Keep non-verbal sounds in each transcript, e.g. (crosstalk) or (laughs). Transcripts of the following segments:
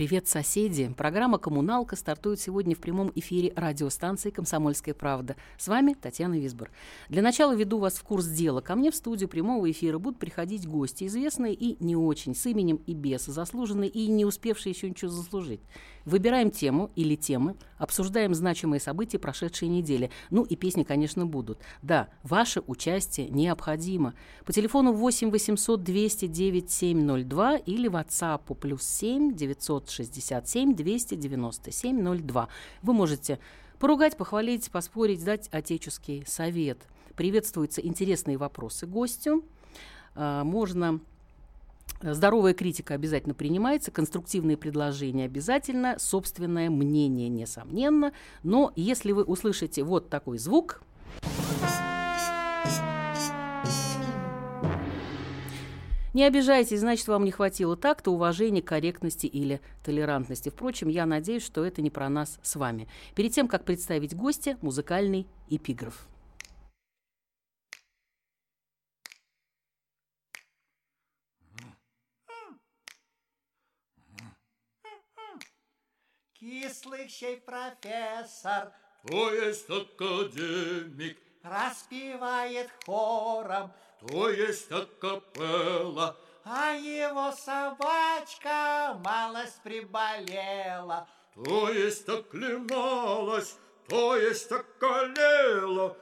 Привет, соседи! Программа «Коммуналка» стартует сегодня в прямом эфире радиостанции «Комсомольская правда». С вами Татьяна Висбор. Для начала веду вас в курс дела. Ко мне в студию прямого эфира будут приходить гости, известные и не очень, с именем и без, заслуженные и не успевшие еще ничего заслужить. Выбираем тему или темы, обсуждаем значимые события прошедшей недели. Ну и песни, конечно, будут. Да, ваше участие необходимо. По телефону 8 800 209 702 или WhatsApp плюс 7 967 297 02. Вы можете поругать, похвалить, поспорить, дать отеческий совет. Приветствуются интересные вопросы гостю. А, можно Здоровая критика обязательно принимается, конструктивные предложения обязательно, собственное мнение несомненно. Но если вы услышите вот такой звук, Не обижайтесь, значит, вам не хватило такта, уважения, корректности или толерантности. Впрочем, я надеюсь, что это не про нас с вами. Перед тем, как представить гостя, музыкальный эпиграф. Кислых щей профессор, то есть академик, распевает хором, то есть акапелла, а его собачка малость приболела, то есть оклемалась, то есть околела.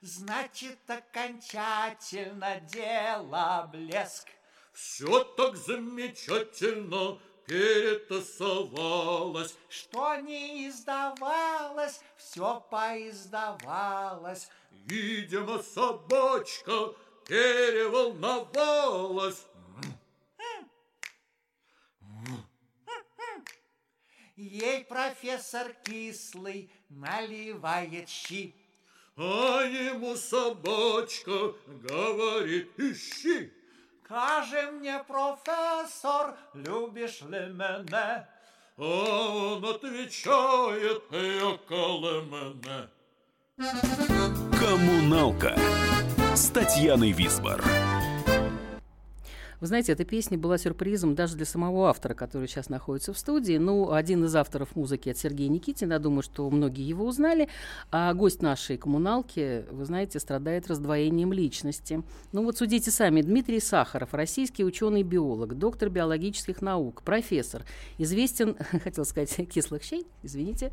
Значит, окончательно дело блеск. Все так замечательно перетасовалось, Что не издавалось, все поиздавалось. Видимо, собачка переволновалась. Ей профессор кислый наливает щи. А ему собачка говорит, ищи. Каже мне, профессор, любишь ли меня? А он отвечает, около меня. Коммуналка с Татьяной Висбор. Вы знаете, эта песня была сюрпризом даже для самого автора, который сейчас находится в студии. Ну, один из авторов музыки от Сергея Никитина, думаю, что многие его узнали. А гость нашей коммуналки, вы знаете, страдает раздвоением личности. Ну вот судите сами. Дмитрий Сахаров, российский ученый-биолог, доктор биологических наук, профессор, известен, (laughs) хотел сказать, (laughs) кислых щей, извините,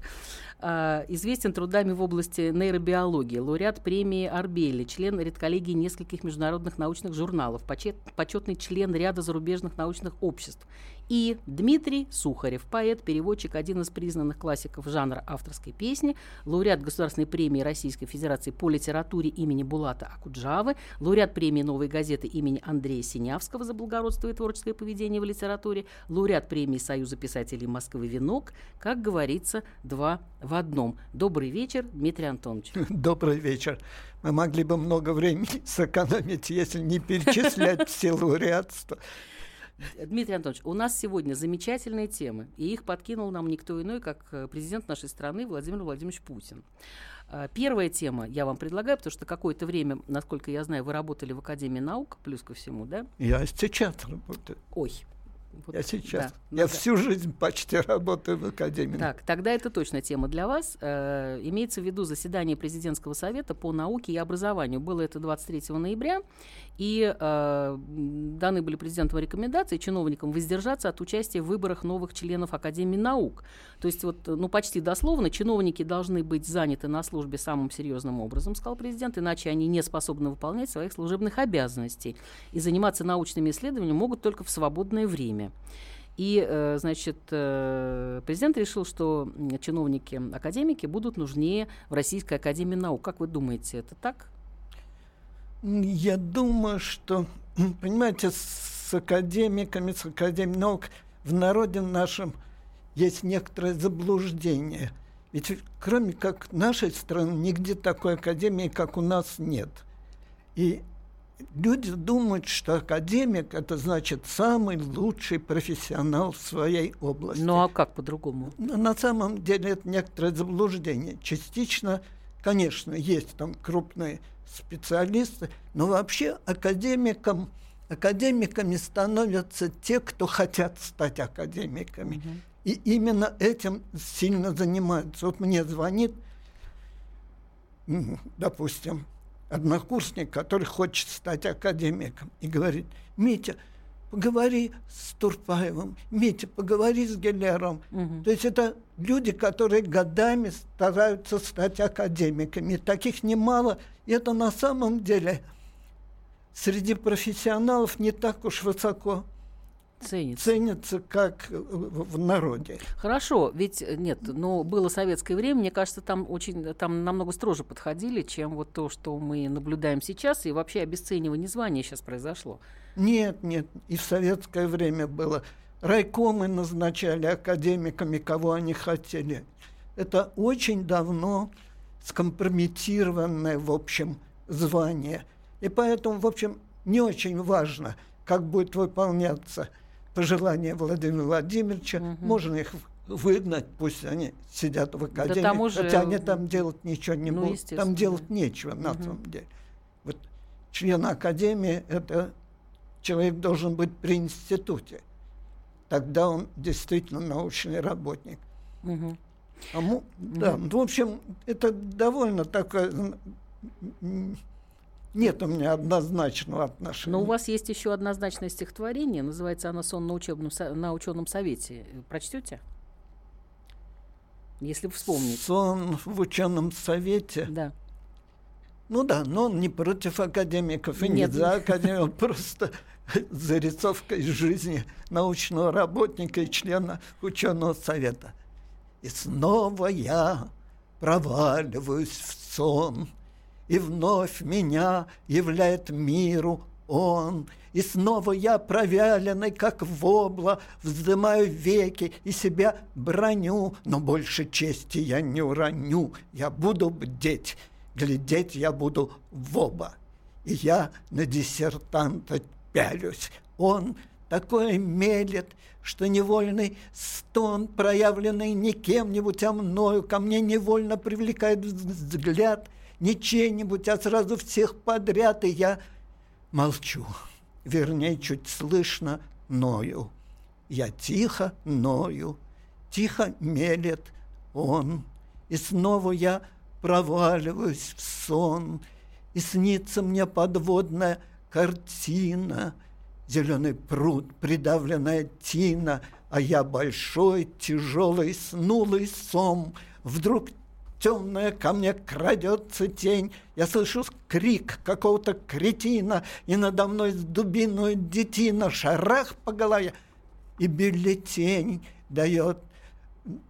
а, известен трудами в области нейробиологии, лауреат премии Арбели, член редколлегии нескольких международных научных журналов, почет, почетный член ряда зарубежных научных обществ. И Дмитрий Сухарев, поэт, переводчик, один из признанных классиков жанра авторской песни, лауреат Государственной премии Российской Федерации по литературе имени Булата Акуджавы, лауреат премии «Новой газеты» имени Андрея Синявского за благородство и творческое поведение в литературе, лауреат премии Союза писателей Москвы «Венок», как говорится, два в одном. Добрый вечер, Дмитрий Антонович. (laughs) Добрый вечер. Мы могли бы много времени (laughs) сэкономить, если не перечислять все лауреатства. Дмитрий Анатольевич, у нас сегодня замечательные темы, и их подкинул нам никто иной, как э, президент нашей страны Владимир Владимирович Путин. А, первая тема я вам предлагаю, потому что какое-то время, насколько я знаю, вы работали в Академии наук, плюс ко всему, да? Я сейчас работаю. Ой, вот, я сейчас. Да, я да. всю жизнь почти работаю в академии. Так, тогда это точно тема для вас. Э, имеется в виду заседание президентского совета по науке и образованию. Было это 23 ноября, и э, даны были президентом рекомендации чиновникам воздержаться от участия в выборах новых членов Академии наук. То есть вот, ну почти дословно, чиновники должны быть заняты на службе самым серьезным образом, сказал президент, иначе они не способны выполнять своих служебных обязанностей и заниматься научными исследованиями могут только в свободное время. И, э, значит, э, президент решил, что чиновники, академики будут нужнее в Российской Академии Наук. Как вы думаете, это так? Я думаю, что, понимаете, с академиками, с академией наук в народе нашем есть некоторое заблуждение. Ведь кроме как нашей страны, нигде такой академии, как у нас, нет. И люди думают, что академик это значит самый лучший профессионал в своей области. Ну а как по-другому? На самом деле это некоторое заблуждение. Частично, конечно, есть там крупные специалисты, но вообще академикам, академиками становятся те, кто хотят стать академиками. Угу. И именно этим сильно занимаются. Вот мне звонит, допустим, однокурсник, который хочет стать академиком, и говорит, Митя, поговори с Турпаевым, Митя, поговори с Гелером. Угу. То есть это люди, которые годами стараются стать академиками. Таких немало. И это на самом деле среди профессионалов не так уж высоко ценится. ценится как в народе. Хорошо, ведь э, нет, но было советское время, мне кажется, там очень, там намного строже подходили, чем вот то, что мы наблюдаем сейчас, и вообще обесценивание звания сейчас произошло. Нет, нет, и в советское время было. Райкомы назначали академиками, кого они хотели. Это очень давно скомпрометированное, в общем, звание. И поэтому, в общем, не очень важно, как будет выполняться – пожелания Владимира Владимировича. Угу. Можно их выгнать, пусть они сидят в академии, да уже... хотя они там делать ничего не ну, будут. Там делать нечего на угу. самом деле. Вот член академии – это человек должен быть при институте. Тогда он действительно научный работник. Угу. А, му, да, в общем, это довольно такое нет у меня однозначного отношения. Но у вас есть еще однозначное стихотворение, называется оно «Сон на, учебном, на ученом совете». Прочтете? Если вы вспомните. «Сон в ученом совете»? Да. Ну да, но он не против академиков и Нет. не за академиков, он просто (laughs) зарисовка из жизни научного работника и члена ученого совета. И снова я проваливаюсь в сон – и вновь меня являет миру он. И снова я провяленный, как вобла, вздымаю веки и себя броню, но больше чести я не уроню, я буду бдеть, глядеть я буду в оба. И я на диссертанта пялюсь, он такое мелет, что невольный стон, проявленный не кем-нибудь, а мною, ко мне невольно привлекает взгляд – не чей-нибудь, а сразу всех подряд, и я молчу. Вернее, чуть слышно ною. Я тихо ною, тихо мелет он, и снова я проваливаюсь в сон, и снится мне подводная картина, зеленый пруд, придавленная тина, а я большой, тяжелый, снулый сом, вдруг темная ко мне крадется тень. Я слышу крик какого-то кретина, и надо мной с дубиной детина шарах по голове. И бюллетень дает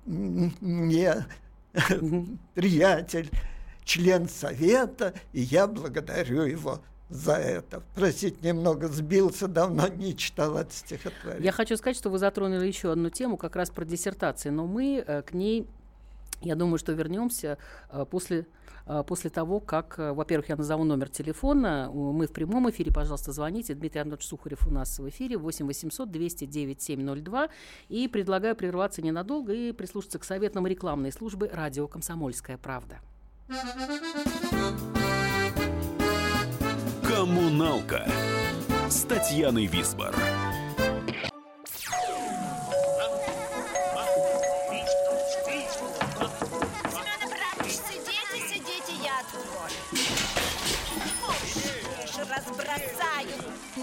мне приятель, член совета, и я благодарю его за это. Простите, немного сбился, давно не читал это стихотворение. Я хочу сказать, что вы затронули еще одну тему, как раз про диссертации, но мы э, к ней я думаю, что вернемся э, после э, после того, как, э, во-первых, я назову номер телефона, мы в прямом эфире, пожалуйста, звоните. Дмитрий Анатольевич Сухарев у нас в эфире 8 800 209 702. И предлагаю прерваться ненадолго и прислушаться к советам рекламной службы «Радио Комсомольская правда». Коммуналка с Татьяной Висбор.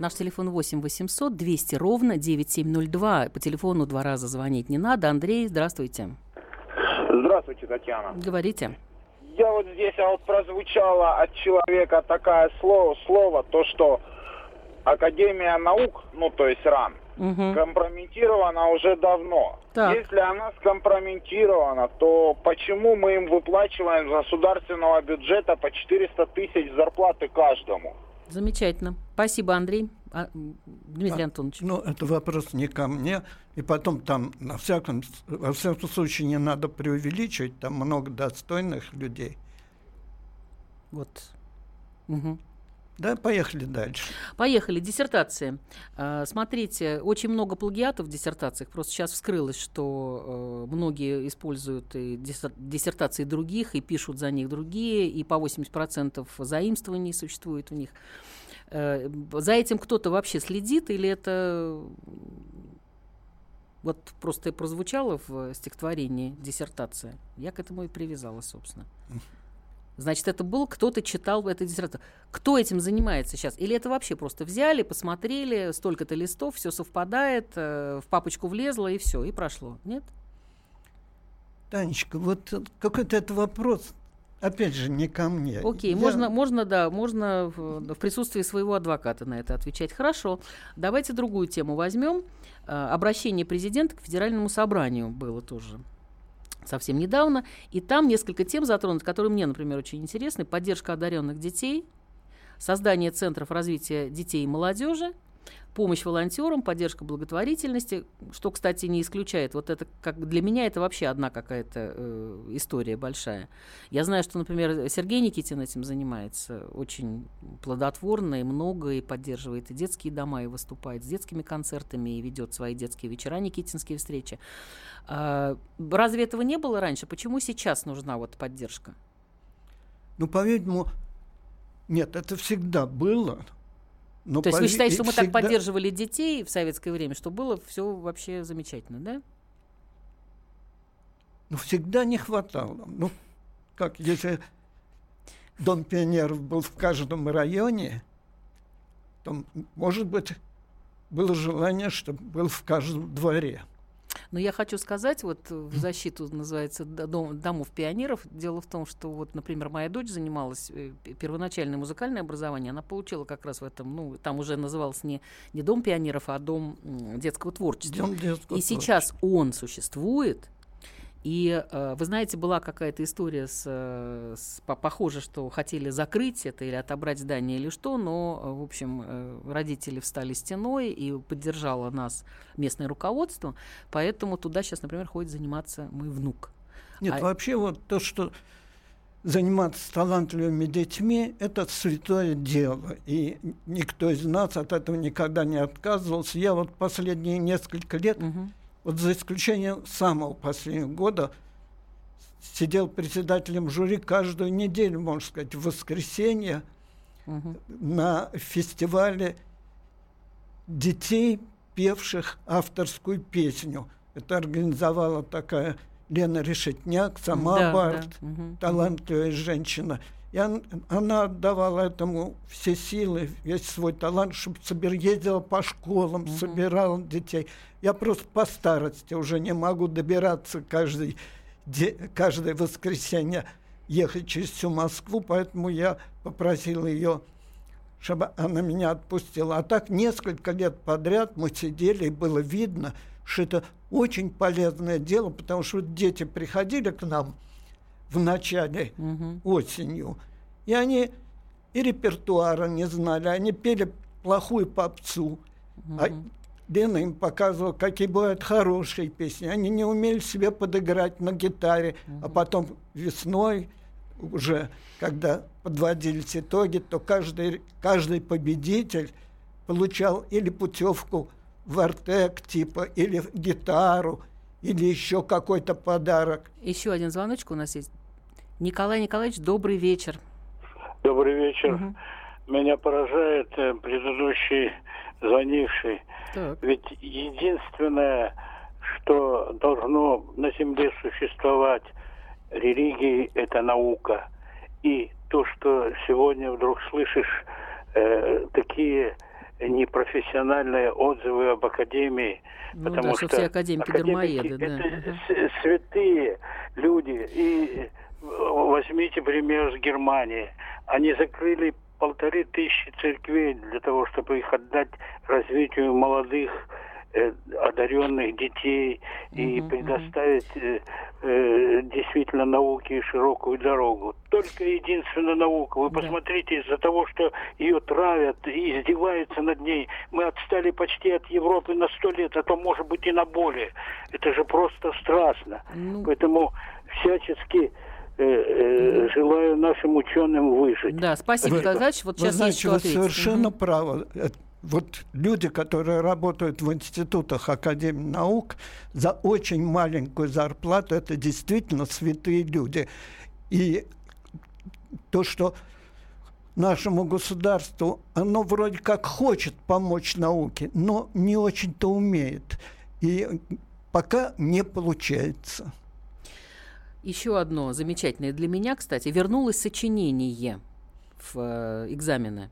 Наш телефон 8 800 200 ровно 9702. По телефону два раза звонить не надо. Андрей, здравствуйте. Здравствуйте, Татьяна. Говорите. Я вот здесь, а вот прозвучало от человека такое слово, слово, то, что Академия наук, ну, то есть РАН, Мгм. компрометирована уже давно. Так. Если она скомпрометирована, то почему мы им выплачиваем государственного бюджета по 400 тысяч зарплаты каждому? Замечательно. Спасибо, Андрей. А, Дмитрий А, Антонович. Ну, это вопрос не ко мне. И потом там, на всяком, во всяком случае, не надо преувеличивать, там много достойных людей. Вот. Мгм. Да, поехали дальше. Поехали. Диссертации. А, Смотрите, очень много плагиатов в диссертациях. Просто сейчас вскрылось, что э, многие используют и диссер- диссертации других, и пишут за них другие, и по 80% заимствований существует у них. Э, За этим кто-то вообще следит, или это вот просто прозвучало в стихотворении диссертация? Я к этому и привязалась, собственно. Значит, это был кто-то читал эту диссертацию. Кто этим занимается сейчас? Или это вообще просто взяли, посмотрели, столько-то листов, все совпадает, э, в папочку влезло и все, и прошло? Нет? Танечка, вот э, какой-то это вопрос, опять же, не ко мне. Окей, Я- можно, можно, да, можно в, в присутствии своего адвоката на это отвечать. Хорошо. Давайте другую тему возьмем. Э, Обращение президента к Федеральному собранию было тоже совсем недавно. И там несколько тем затронуты, которые мне, например, очень интересны. Поддержка одаренных детей, создание центров развития детей и молодежи, помощь волонтерам, поддержка благотворительности, что, кстати, не исключает. Вот это как для меня это вообще одна какая-то э, история большая. Я знаю, что, например, Сергей Никитин этим занимается очень плодотворно и много, и поддерживает и детские дома, и выступает с детскими концертами, и ведет свои детские вечера, никитинские встречи. А, разве этого не было раньше? Почему сейчас нужна вот поддержка? Ну, по-видимому, нет, это всегда было. Но То есть вы считаете, что мы так всегда- поддерживали детей в советское время, что было все вообще замечательно, да? Ну, всегда не хватало. Ну, как, если Дом пионеров был в каждом районе, то, может быть, было желание, чтобы был в каждом дворе. Но я хочу сказать, вот э, в защиту называется дом, домов пионеров. Дело в том, что вот, например, моя дочь занималась э, первоначальное музыкальное образование, она получила как раз в этом, ну, там уже назывался не, не дом пионеров, а дом детского творчества. Дом детского И сейчас он существует. И э, вы знаете, была какая-то история с, э, с- по- похоже, что хотели закрыть это или отобрать здание или что, но, э, в общем, родители встали стеной и поддержало нас местное руководство, поэтому туда сейчас, например, ходит заниматься мой внук. Нет, А- вообще вот то, что заниматься талантливыми детьми, это святое дело. И никто из нас от этого никогда не отказывался. Я вот последние несколько лет, Мгм. Вот за исключением самого последнего года, сидел председателем жюри каждую неделю, можно сказать, в воскресенье Мгм. на фестивале детей, певших авторскую песню. Это организовала такая Лена Решетняк, сама Да, Барт, да, талантливая женщина. И он- она отдавала этому все силы, весь свой талант, чтобы собир, ездила по школам, собирала детей. Я просто по старости уже не могу добираться каждый, де- каждое воскресенье ехать через всю Москву, поэтому я попросил ее, чтобы она меня отпустила. А так несколько лет подряд мы сидели, и было видно, что это очень полезное дело, потому что дети приходили к нам в начале Мгм. осенью, и они и репертуара не знали, они пели плохую попсу. А Лена им показывала, какие бывают хорошие песни. Они не умели себе подыграть на гитаре. А потом весной, уже когда подводились итоги, то каждый, каждый победитель получал или путевку в Артек, типа, или гитару, или еще какой-то подарок. Еще один звоночек у нас есть. Николай Николаевич, добрый вечер. Добрый вечер. Мгм. Меня поражает э, предыдущий звонивший. Так. Ведь единственное, что должно на Земле существовать религии, это наука. И то, что сегодня вдруг слышишь э, такие непрофессиональные отзывы об академии, Ну потому да, что что все академики академики дармоеды, да. это святые люди. И возьмите пример с Германии. Они закрыли полторы тысячи церквей для того, чтобы их отдать развитию молодых э, одаренных детей и Мгм, предоставить э, э, действительно науке широкую дорогу. Только единственная наука. Вы Да. посмотрите, из-за того, что ее травят и издеваются над ней, мы отстали почти от Европы на сто лет, а то, может быть, и на более. Это же просто страшно. Ну, Поэтому всячески желаю нашим ученым выжить. да, спасибо, Вы- Николаевич. Вот Вы сейчас есть знаете, что вы ответить. совершенно правы. Э, Вот люди, которые работают в институтах Академии наук за очень маленькую зарплату, это действительно святые люди. И то, что нашему государству, оно вроде как хочет помочь науке, но не очень-то умеет. И пока не получается. Еще одно замечательное для меня, кстати, вернулось сочинение в э, экзамены.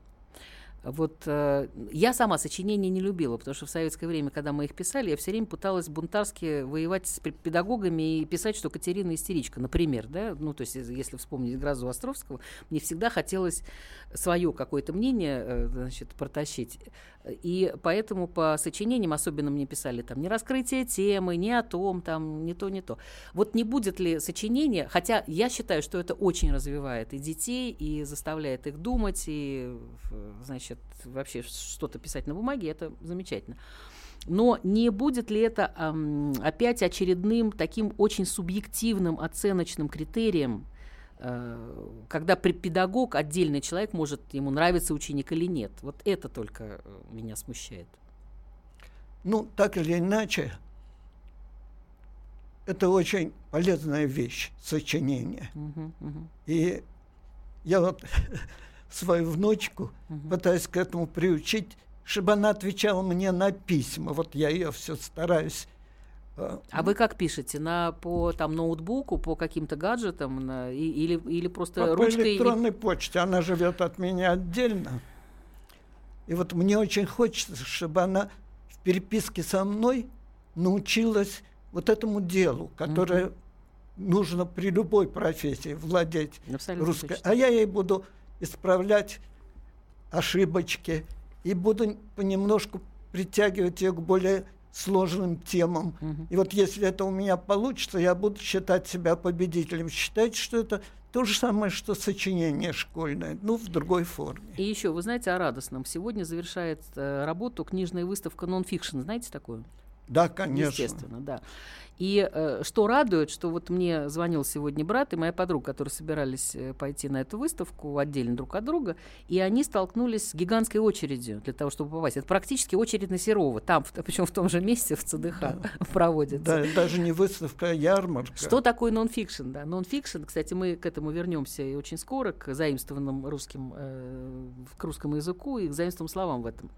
Вот э, я сама сочинения не любила, потому что в советское время, когда мы их писали, я все время пыталась бунтарски воевать с пе- педагогами и писать, что Катерина истеричка, например, да, ну то есть из- если вспомнить Грозу Островского, мне всегда хотелось свое какое-то мнение, э, значит, протащить. И поэтому по сочинениям особенно мне писали там не раскрытие темы, не о том, там, не то, не то. Вот не будет ли сочинение, хотя я считаю, что это очень развивает и детей, и заставляет их думать, и, э, значит, вообще что-то писать на бумаге, это замечательно. Но не будет ли это ам, опять очередным таким очень субъективным оценочным критерием, э, когда педагог, отдельный человек, может ему нравится ученик или нет? Вот это только э, меня смущает. Ну, так или иначе, это очень полезная вещь, сочинение. Мгм, мгм. И я вот свою внучку пытаюсь к этому приучить, чтобы она отвечала мне на письма. Вот я ее все стараюсь. э, А вы как пишете? На, по там, ноутбуку, по каким-то гаджетам? на- и- или, или просто по, по ручкой? и- электронной почте. Она живет от меня отдельно. И вот мне очень хочется, чтобы она в переписке со мной научилась вот этому делу, которое нужно при любой профессии владеть Абсолютно русской. точно. А я ей буду исправлять ошибочки и буду понемножку притягивать ее к более сложным темам. Мгм. И вот если это у меня получится, я буду считать себя победителем. Считать, что это то же самое, что сочинение школьное, ну, в другой форме. И еще, вы знаете о радостном. Сегодня завершает э, работу книжная выставка «Нонфикшн». Знаете такую? Да, конечно. Естественно, да. И э, что радует, что вот мне звонил сегодня брат и моя подруга, которые собирались э, пойти на эту выставку отдельно друг от друга, и они столкнулись с гигантской очередью для того, чтобы попасть. Это практически очередь на Серова, там, причем в том же месте, в ЦДХ (laughs) проводится. Да, даже не выставка, а ярмарка. Что такое нонфикшн? Да? Нонфикшн, кстати, мы к этому вернемся и очень скоро, к заимствованным русским, э, к русскому языку и к заимствованным словам в этом.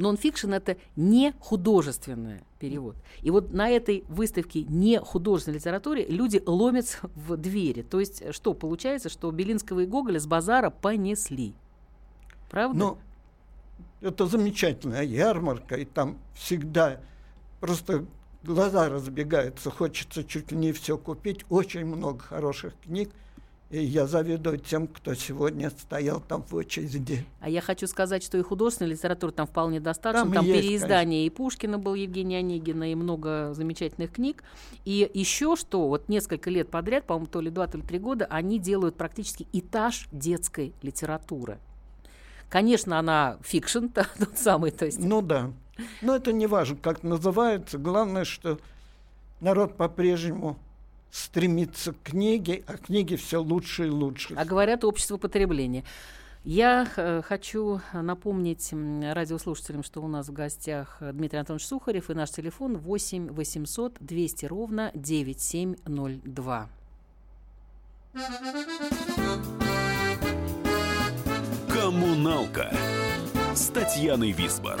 Нонфикшн – это не художественный перевод. И вот на этой выставке не художественной литературе люди ломятся в двери. То есть э, что, получается, что Белинского и Гоголя с базара понесли. Правда? Ну, это замечательная ярмарка, и там всегда просто глаза разбегаются, хочется чуть ли не все купить. Очень много хороших книг, и я завидую тем, кто сегодня стоял там в очереди. А я хочу сказать, что и художественной литературы там вполне достаточно. Там Там, есть, переиздание и Пушкина был Евгения Онегина, и много замечательных книг. И еще что, вот несколько лет подряд, по-моему, то ли два, то ли три года, они делают практически этаж детской литературы. Конечно, она fiction, (laughs) тот самый, то есть Ну да. Но это не важно, как называется. Главное, что народ по-прежнему стремится к книге, а книги все лучше и лучше. А говорят общество потребления. Я э, хочу напомнить радиослушателям, что у нас в гостях Дмитрий Антонович Сухарев и наш телефон 8 800 200 ровно 9702. «Коммуналка» с Татьяной Висбор.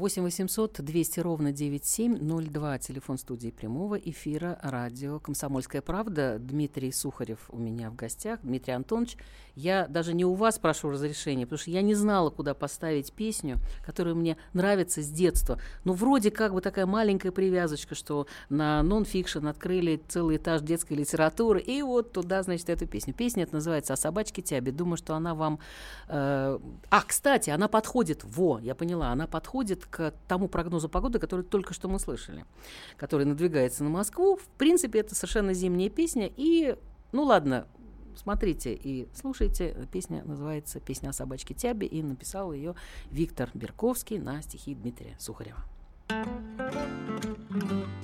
8 800 200 ровно 9702, телефон студии прямого эфира, радио «Комсомольская правда». Дмитрий Сухарев у меня в гостях. Дмитрий Антонович, я даже не у вас прошу разрешения, потому что я не знала, куда поставить песню, которая мне нравится с детства. Ну, вроде как бы такая маленькая привязочка, что на нон-фикшн открыли целый этаж детской литературы, и вот туда, значит, эту песню. Песня это называется «О собачке Тябе». Думаю, что она вам... Э... А, кстати, она подходит, во, я поняла, она подходит к тому прогнозу погоды, который только что мы слышали, который надвигается на Москву. В принципе, это совершенно зимняя песня, и, ну ладно, смотрите и слушайте. Песня называется «Песня о собачке Тябе», и написал ее Виктор Берковский на стихи Дмитрия Сухарева. О, сладкий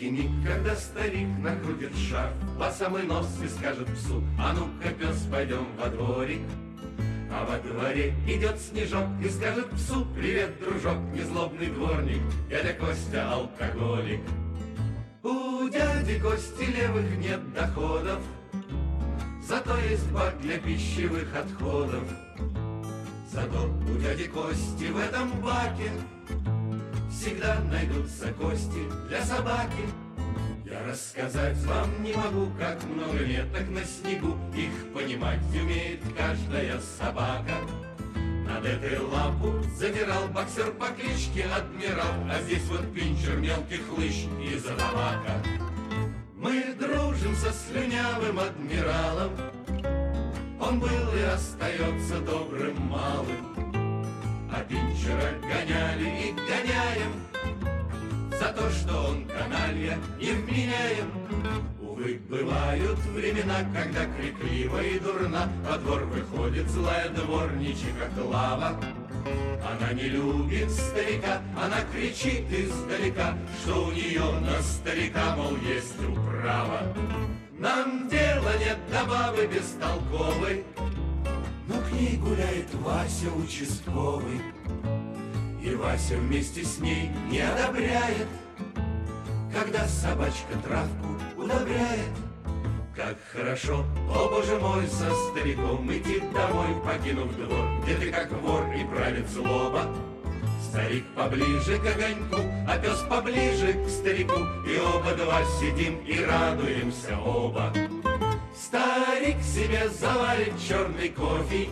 миг, когда старик накрутит шар По самый нос и скажет псу А ну-ка, пес, пойдем во дворик а во дворе идет снежок и скажет псу Привет, дружок, незлобный дворник, дядя Костя алкоголик. У дяди Кости левых нет доходов, Зато есть бак для пищевых отходов. Зато у дяди Кости в этом баке Всегда найдутся кости для собаки. Я рассказать вам не могу, как много веток на снегу, Их понимать умеет каждая собака. Над этой лапу задирал боксер по кличке Адмирал, А здесь вот пинчер мелких лыж из табака. Мы дружим со слюнявым адмиралом, Он был и остается добрым малым, А пинчера гоняли и гоняем, за то, что он каналья невменяем. Увы, бывают времена, когда крикливо и дурна Во двор выходит злая дворничиха Клава. Она не любит старика, она кричит издалека, Что у нее на старика, мол, есть управа. Нам дела нет до бабы бестолковой, ней гуляет Вася участковый. И Вася вместе с ней не одобряет, Когда собачка травку удобряет. Как хорошо, о боже мой, со стариком идти домой, Покинув двор, где ты как вор и правит злоба. Старик поближе к огоньку, а пес поближе к старику, И оба два сидим и радуемся оба. Старик себе заварит черный кофе,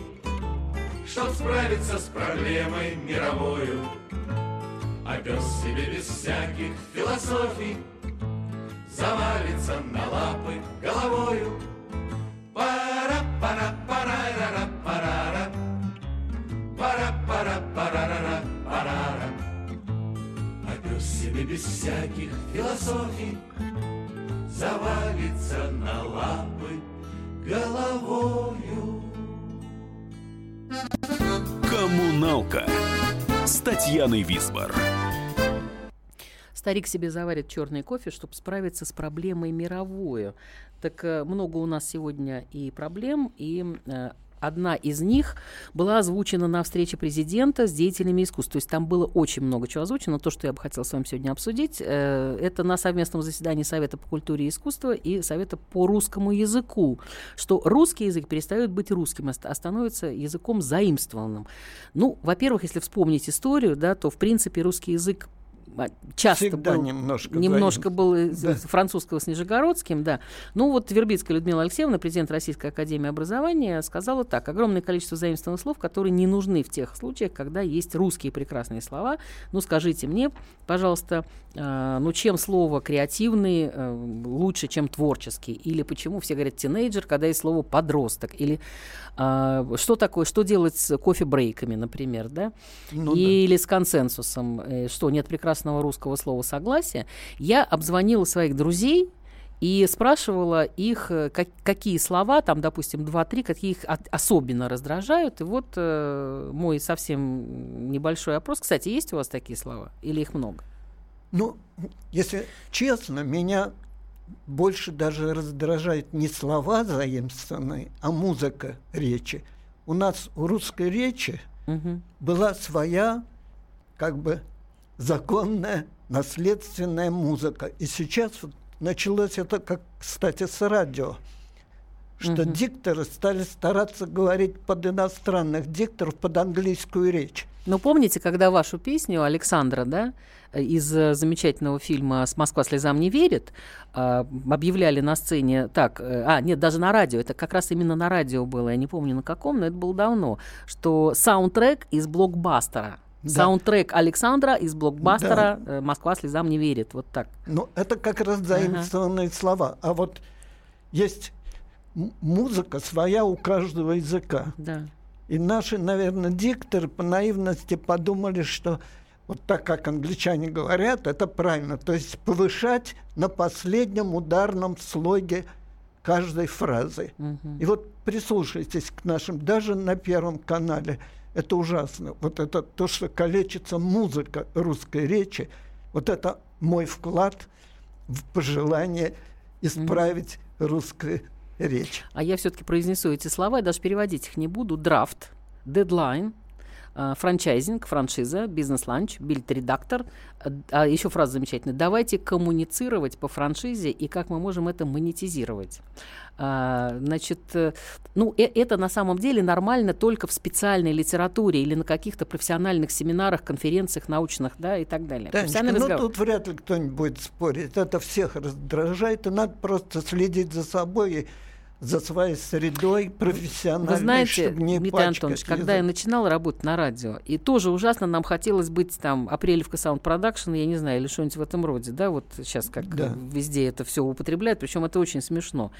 Чтоб справиться с проблемой мировою. А пес себе без всяких философий Завалится на лапы головою. пара пара пара ра парара пара пара парара парара А пес себе без всяких философий Завалится на лапы головою. Коммуналка с Татьяной Висбор. Старик себе заварит черный кофе, чтобы справиться с проблемой мировую. Так э, много у нас сегодня и проблем, и э, одна из них была озвучена на встрече президента с деятелями искусств. То есть там было очень много чего озвучено. То, что я бы хотела с вами сегодня обсудить, э, это на совместном заседании Совета по культуре и искусству и Совета по русскому языку, что русский язык перестает быть русским, а становится языком заимствованным. Ну, во-первых, если вспомнить историю, да, то, в принципе, русский язык часто Всегда был, немножко, немножко был да. французского с нижегородским, да. Ну вот Вербицкая Людмила Алексеевна, президент Российской Академии Образования, сказала так. Огромное количество заимствованных слов, которые не нужны в тех случаях, когда есть русские прекрасные слова. Ну скажите мне, пожалуйста, э, ну чем слово креативный э, лучше, чем творческий? Или почему все говорят тинейджер, когда есть слово подросток? Или э, что такое, что делать с кофе-брейками, например, да? Ну, Или с консенсусом? Э, что, нет прекрасного русского слова «согласие», я обзвонила своих друзей и спрашивала их, э, как, какие слова, там, допустим, два-три, какие их от, особенно раздражают. И вот э, мой совсем небольшой опрос. Кстати, есть у вас такие слова или их много? Ну, если честно, меня больше даже раздражает не слова заимствованные, а музыка речи. У нас у русской речи угу. была своя, как бы, законная, наследственная музыка. И сейчас вот началось это, как, кстати, с радио, что угу. дикторы стали стараться говорить под иностранных дикторов, под английскую речь. Но помните, когда вашу песню Александра, да, из э, замечательного фильма «С Москва слезам не верит» а, объявляли на сцене так, э, а, нет, даже на радио, это как раз именно на радио было, я не помню на каком, но это было давно, что саундтрек из блокбастера. Да. Саундтрек Александра из блокбастера да. Э, «Москва слезам не верит». Вот так. Ну, это как раз заимствованные ага. слова. А вот есть музыка своя у каждого языка. Да. И наши, наверное, дикторы по наивности подумали, что вот так как англичане говорят, это правильно. То есть повышать на последнем ударном слоге каждой фразы. Угу. И вот прислушайтесь к нашим, даже на Первом канале, это ужасно. Вот это то, что калечится музыка русской речи, вот это мой вклад в пожелание исправить угу. русскую речь. А я все-таки произнесу эти слова, я даже переводить их не буду. Драфт, дедлайн, франчайзинг, франшиза, бизнес-ланч, бильд-редактор. Э, а еще фраза замечательная. Давайте коммуницировать по франшизе и как мы можем это монетизировать. А, значит, э, ну, это на самом деле нормально только в специальной литературе или на каких-то профессиональных семинарах, конференциях научных, да, и так далее. Танечка, ну тут вряд ли кто-нибудь будет спорить. Это всех раздражает, и надо просто следить за собой и за своей средой профессиональной, Вы знаете, чтобы не Дмитрий Антонович, язык. когда я начинала работать на радио, и тоже ужасно нам хотелось быть там Апрелевка Sound Production, я не знаю, или что-нибудь в этом роде, да, вот сейчас как да. везде это все употребляют, причем это очень смешно.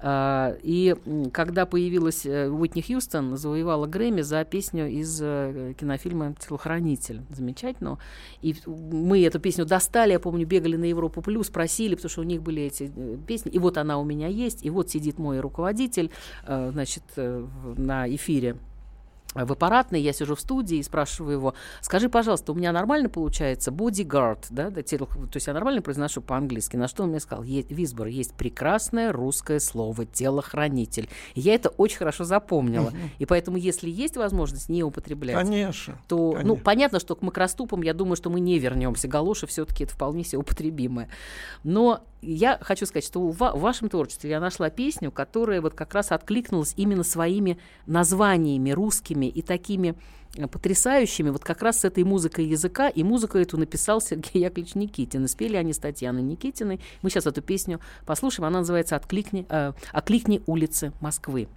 А, и когда появилась э, Уитни Хьюстон, завоевала Грэмми за песню из э, кинофильма «Телохранитель». Замечательно. И мы эту песню достали, я помню, бегали на Европу Плюс, просили, потому что у них были эти э, песни. И вот она у меня есть, и вот сидит мой руководитель, значит, на эфире в аппаратной, я сижу в студии и спрашиваю его, скажи, пожалуйста, у меня нормально получается bodyguard, да, да то есть я нормально произношу по-английски, на что он мне сказал, Висбор, есть прекрасное русское слово телохранитель. И я это очень хорошо запомнила, и поэтому, если есть возможность не употреблять, конечно, то, конечно. ну, понятно, что к макроступам, я думаю, что мы не вернемся, галоши все-таки это вполне себе употребимое. Но я хочу сказать, что в вашем творчестве я нашла песню, которая вот как раз откликнулась именно своими названиями русскими и такими э, потрясающими, вот как раз с этой музыкой языка, и музыку эту написал (laughs) Сергей Яковлевич Никитин. И спели они с Татьяной Никитиной. Мы сейчас эту песню послушаем, она называется «Откликни, э, «Окликни улицы Москвы».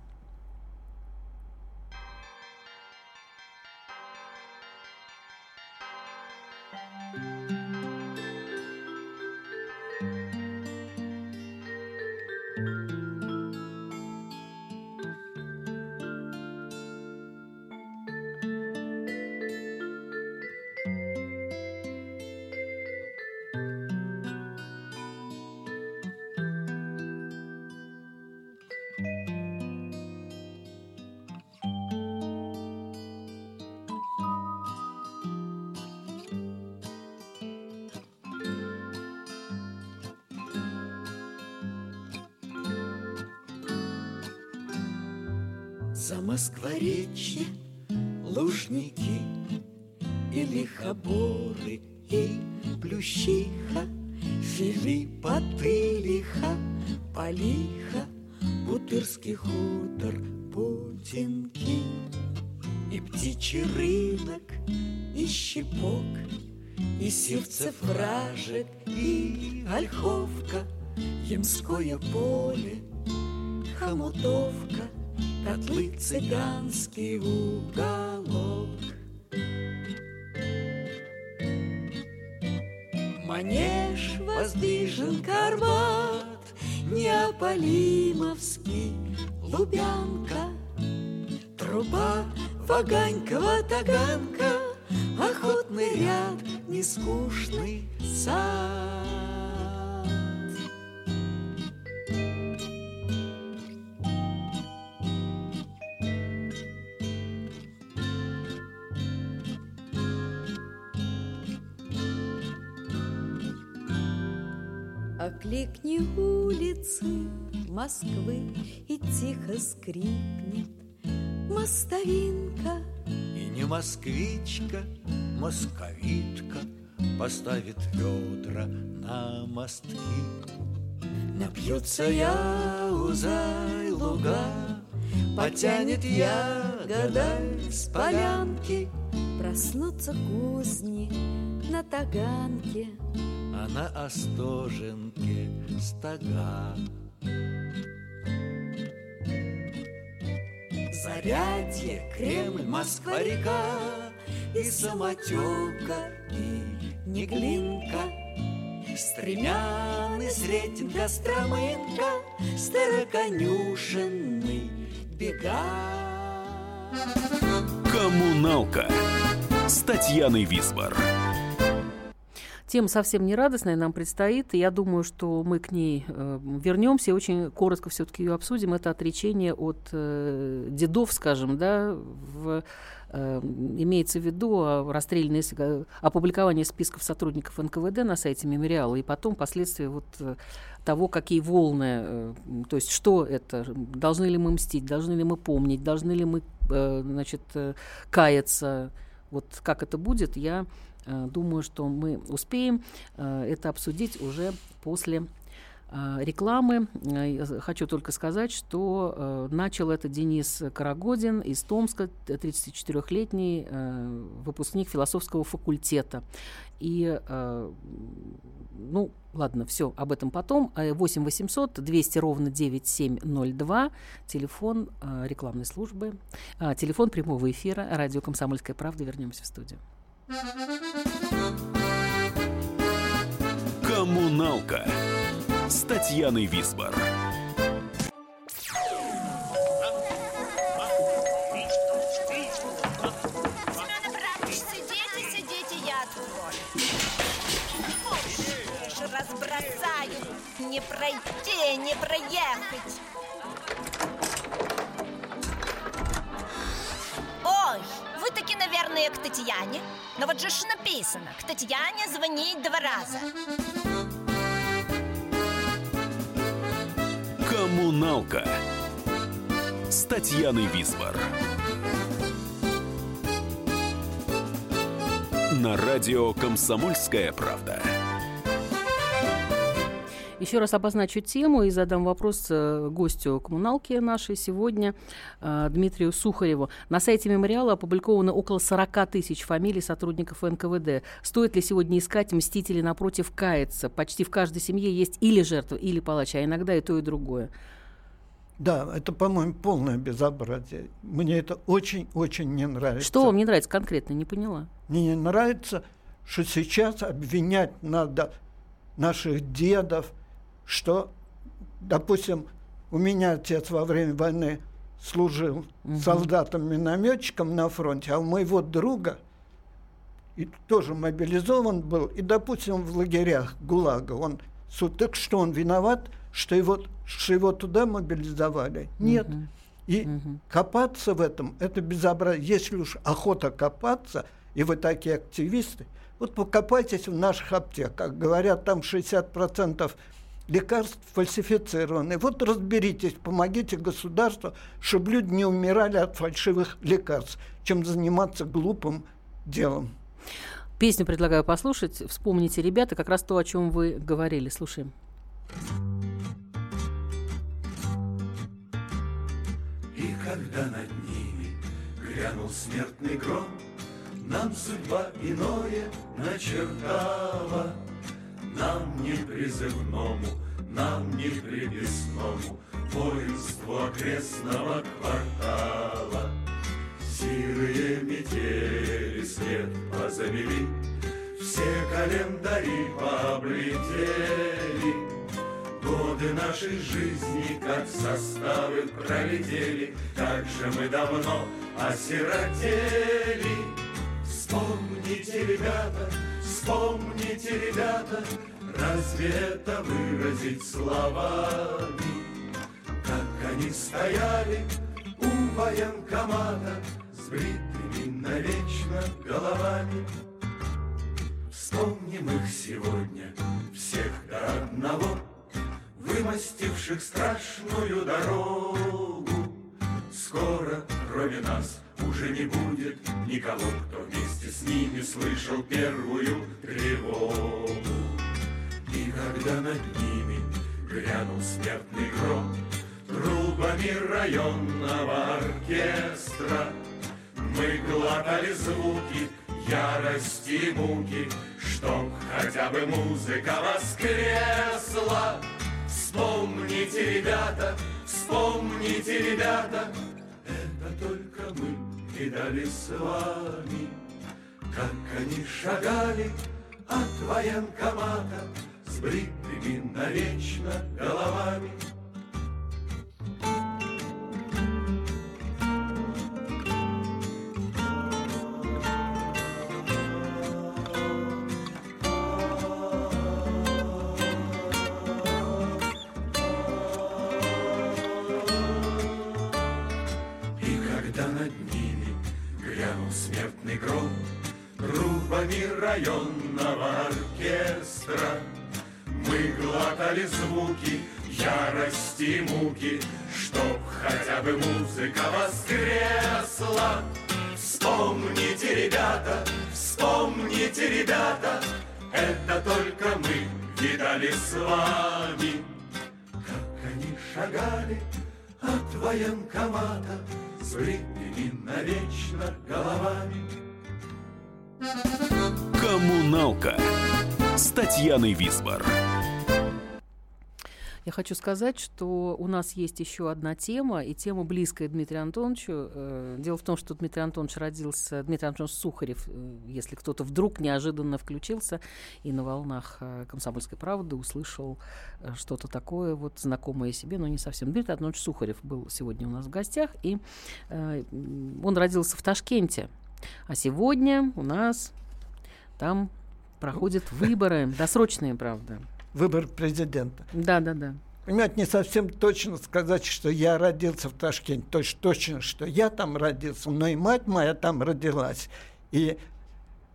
Рынок, и щепок И сердце вражек, и ольховка Ямское поле, хомутовка — котлы цыганский уголок. Манеж воздвижен кармат, Неаполимовский, Лубянка, Труба Ваганькова таганка, охотный ряд, нескучный сад. Окликни улицы Москвы и тихо скрипнет мостовинка. И не москвичка, московитка Поставит ведра на мостки Напьются яуза и луга Потянет ягода с полянки. Проснутся кузни на таганке. А на Остоженке стога Зарядье, Кремль, Москва-река И самотека, и Неглинка Стремян из рейтинга Стромынка Староконюшенный бега Коммуналка с Татьяной Висбор. Тема совсем не радостная нам предстоит, я думаю, что мы к ней э, вернемся и очень коротко все-таки ее обсудим. Это отречение от э, дедов, скажем, да, в, э, имеется в виду а, расстрельное э, опубликование списков сотрудников НКВД на сайте мемориала, и потом последствия вот э, того, какие волны, э, то есть что это, должны ли мы мстить, должны ли мы помнить, должны ли мы, э, значит, э, каяться, вот как это будет, я думаю, что мы успеем э, это обсудить уже после э, рекламы. Хочу только сказать, что начал это Денис Карагодин из Томска, 34-летний выпускник философского факультета. И, ну, ладно, все, об этом потом. 8 800 200 ровно 9702, телефон рекламной службы, телефон прямого эфира, радио «Комсомольская правда». Вернемся в студию. Коммуналка с Татьяной Висбор. Сидите, сидите, я открою. Разбросаю. Не пройти, не проехать. Ой, таки, наверное, к Татьяне? Но вот же ж написано, к Татьяне звонить два раза. Коммуналка с Татьяной Висбор. На радио «Комсомольская правда». Еще раз обозначу тему и задам вопрос э, гостю коммуналки нашей сегодня, э, Дмитрию Сухареву. На сайте мемориала опубликовано около 40 тысяч фамилий сотрудников НКВД. Стоит ли сегодня искать мстителей напротив каяться? Почти в каждой семье есть или жертва, или палач, а иногда и то, и другое. Да, это, по-моему, полное безобразие. Мне это очень-очень не нравится. Что вам не нравится конкретно? Не поняла. Мне не нравится, что сейчас обвинять надо наших дедов, что, допустим, у меня отец во время войны служил угу. солдатом-минометчиком на фронте, а у моего друга и тоже мобилизован был, и, допустим, в лагерях ГУЛАГа, он так что он виноват, что его, что его туда мобилизовали? Нет. Угу. И угу. копаться в этом, это безобразие. Если уж охота копаться, и вы такие активисты, вот покопайтесь в наших аптеках. Говорят, там 60% лекарств фальсифицированы. Вот разберитесь, помогите государству, чтобы люди не умирали от фальшивых лекарств, чем заниматься глупым делом. Песню предлагаю послушать. Вспомните, ребята, как раз то, о чем вы говорили. Слушаем. И когда над ними грянул смертный гром, Нам судьба иное начертала — нам не призывному, нам не приписному Воинству окрестного квартала. Сирые метели след позамели, Все календари пооблетели, Годы нашей жизни, как составы пролетели, Как же мы давно осиротели. Вспомните, ребята, Вспомните, ребята, разве это выразить словами? Как они стояли у военкомата С бритыми навечно головами. Вспомним их сегодня, всех до одного, прошедших страшную дорогу. Скоро, кроме нас, уже не будет никого, кто вместе с ними слышал первую тревогу. И когда над ними грянул смертный гром, трубами районного оркестра мы глотали звуки ярости и муки, чтоб хотя бы музыка воскресла. Вспомните, ребята, вспомните, ребята, это только мы видали с вами, как они шагали от военкомата с бритыми навечно головами. Районного оркестра. Мы глотали звуки ярости и муки Чтоб хотя бы музыка воскресла. Вспомните, ребята, вспомните, ребята Это только мы видали с вами. Как они шагали от военкомата С бритыми навечно головами Коммуналка с Татьяной Висбор. Я хочу сказать, что у нас есть еще одна тема, и тема близкая Дмитрию Антоновичу. Э, Дело в том, что Дмитрий Антонович родился, Дмитрий Антонович Сухарев, э, если кто-то вдруг неожиданно включился и на волнах э, «Комсомольской правды» услышал что-то такое, вот знакомое себе, но не совсем. Дмитрий Антонович Сухарев был сегодня у нас в гостях, и он родился в Ташкенте. А сегодня у нас там проходят выборы, досрочные, правда. Выбор президента. Да, да, да. Понимаете, не совсем точно сказать, что я родился в Ташкенте. То есть точно, что я там родился, но и мать моя там родилась. И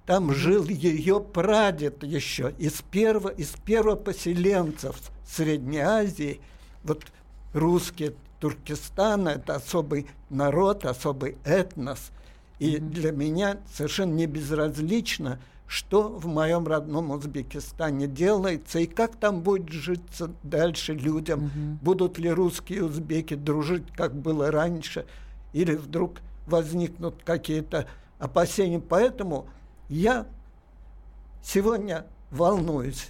там жил ее прадед еще из первого, из первопоселенцев Средней Азии. Вот русские Туркестана – это особый народ, особый этнос. И для меня совершенно не безразлично, что в моем родном Узбекистане делается и как там будет житься дальше людям. Будут ли русские и узбеки дружить, как было раньше, или вдруг возникнут какие-то опасения. Поэтому я сегодня волнуюсь.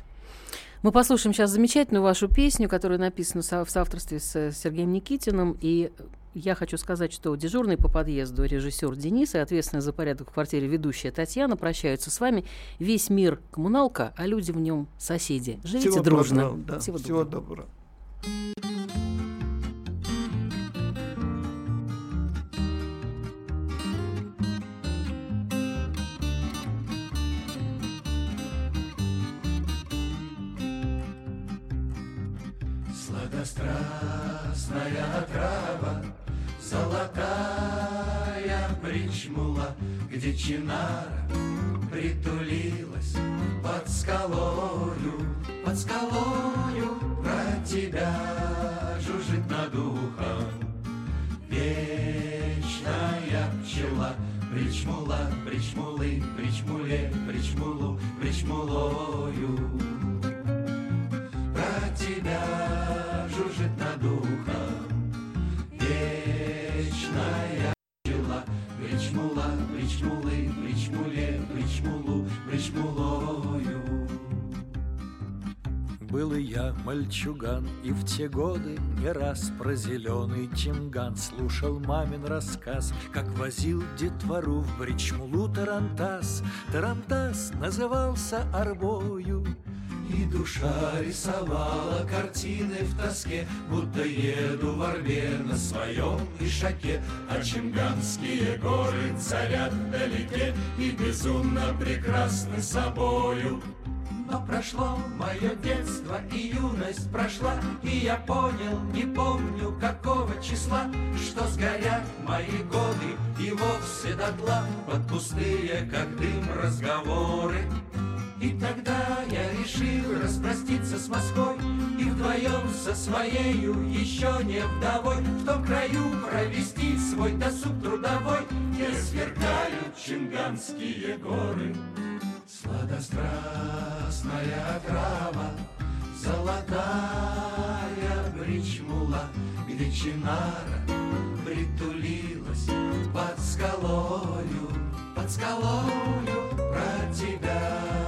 Мы послушаем сейчас замечательную вашу песню, которая написана в соавторстве с Сергеем Никитиным. И я хочу сказать, что дежурный по подъезду режиссер Денис и ответственная за порядок в квартире ведущая Татьяна прощаются с вами. Весь мир коммуналка, а люди в нем соседи. Живите Всего дружно. доброго, да, Всего всего доброго. доброго. Сладострастная трава, золотая причмула, где чинара притулилась под скалою, под скалою про тебя жужжит над ухом. Вечная пчела причмула, причмулы, причмуле, причмулу, причмулою. Был я мальчуган, и в те годы не раз про зеленый чемган слушал мамин рассказ, как возил детвору в Бричмулу Тарантас. Тарантас назывался арбою, И душа рисовала картины в тоске, Будто еду в Орбе на своем ишаке, А Чемганские горы царят вдалеке И безумно прекрасны собою. Но прошло. Мое детство и юность прошла, И я понял, не помню какого числа, Что сгорят мои годы и вовсе дотла Под пустые, как дым, разговоры. И тогда я решил распроститься с Москвой И вдвоем со своею еще не вдовой. В том краю провести свой досуг трудовой. Где сверкают чинганские горы Сладострастная трава Золотая бричмула Где чинара притулилась под скалою Под скалою про тебя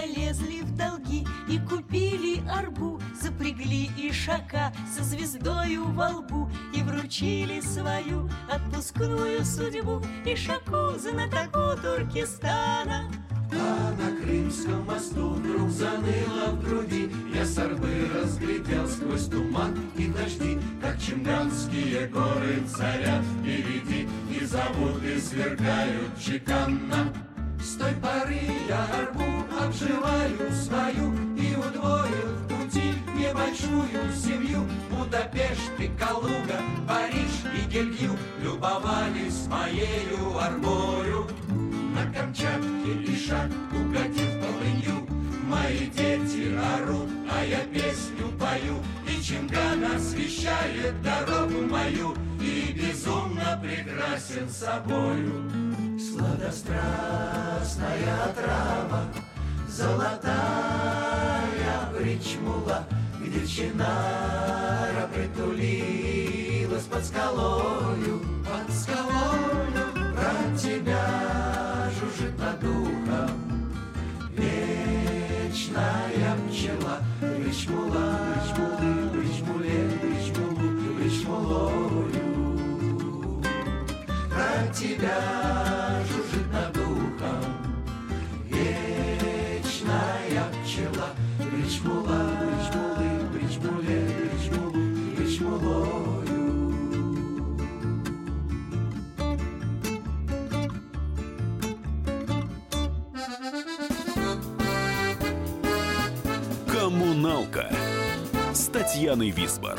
залезли в долги и купили арбу Запрягли ишака со звездою во лбу И вручили свою отпускную судьбу Ишаку знатоку Туркестана. А на Крымском мосту вдруг заныло в груди. Я с арбы разглядел сквозь туман и дожди Как чемганские горы царят впереди. И зовут и сверкают чеканно С той поры я арбу обживаю свою И удвоил в пути небольшую семью. Будапешт и Калуга, Париж и Гелью Любовались моею арбою на Камчатке Ишак угодил в полынью Мои дети орут, а я песню пою. И Чинган освещает дорогу мою И безумно прекрасен собою Сладострастная трава Золотая бричмула Где чинара притулилась под скалою Под скалою про тебя жужжит над духом. Вечная пчела Бричмула, бричмулы, бричмуле, бричмулу, бричмулою Про тебя Бричмула, бричмулы, бричмуле, «Коммуналка» с Татьяной Висбор.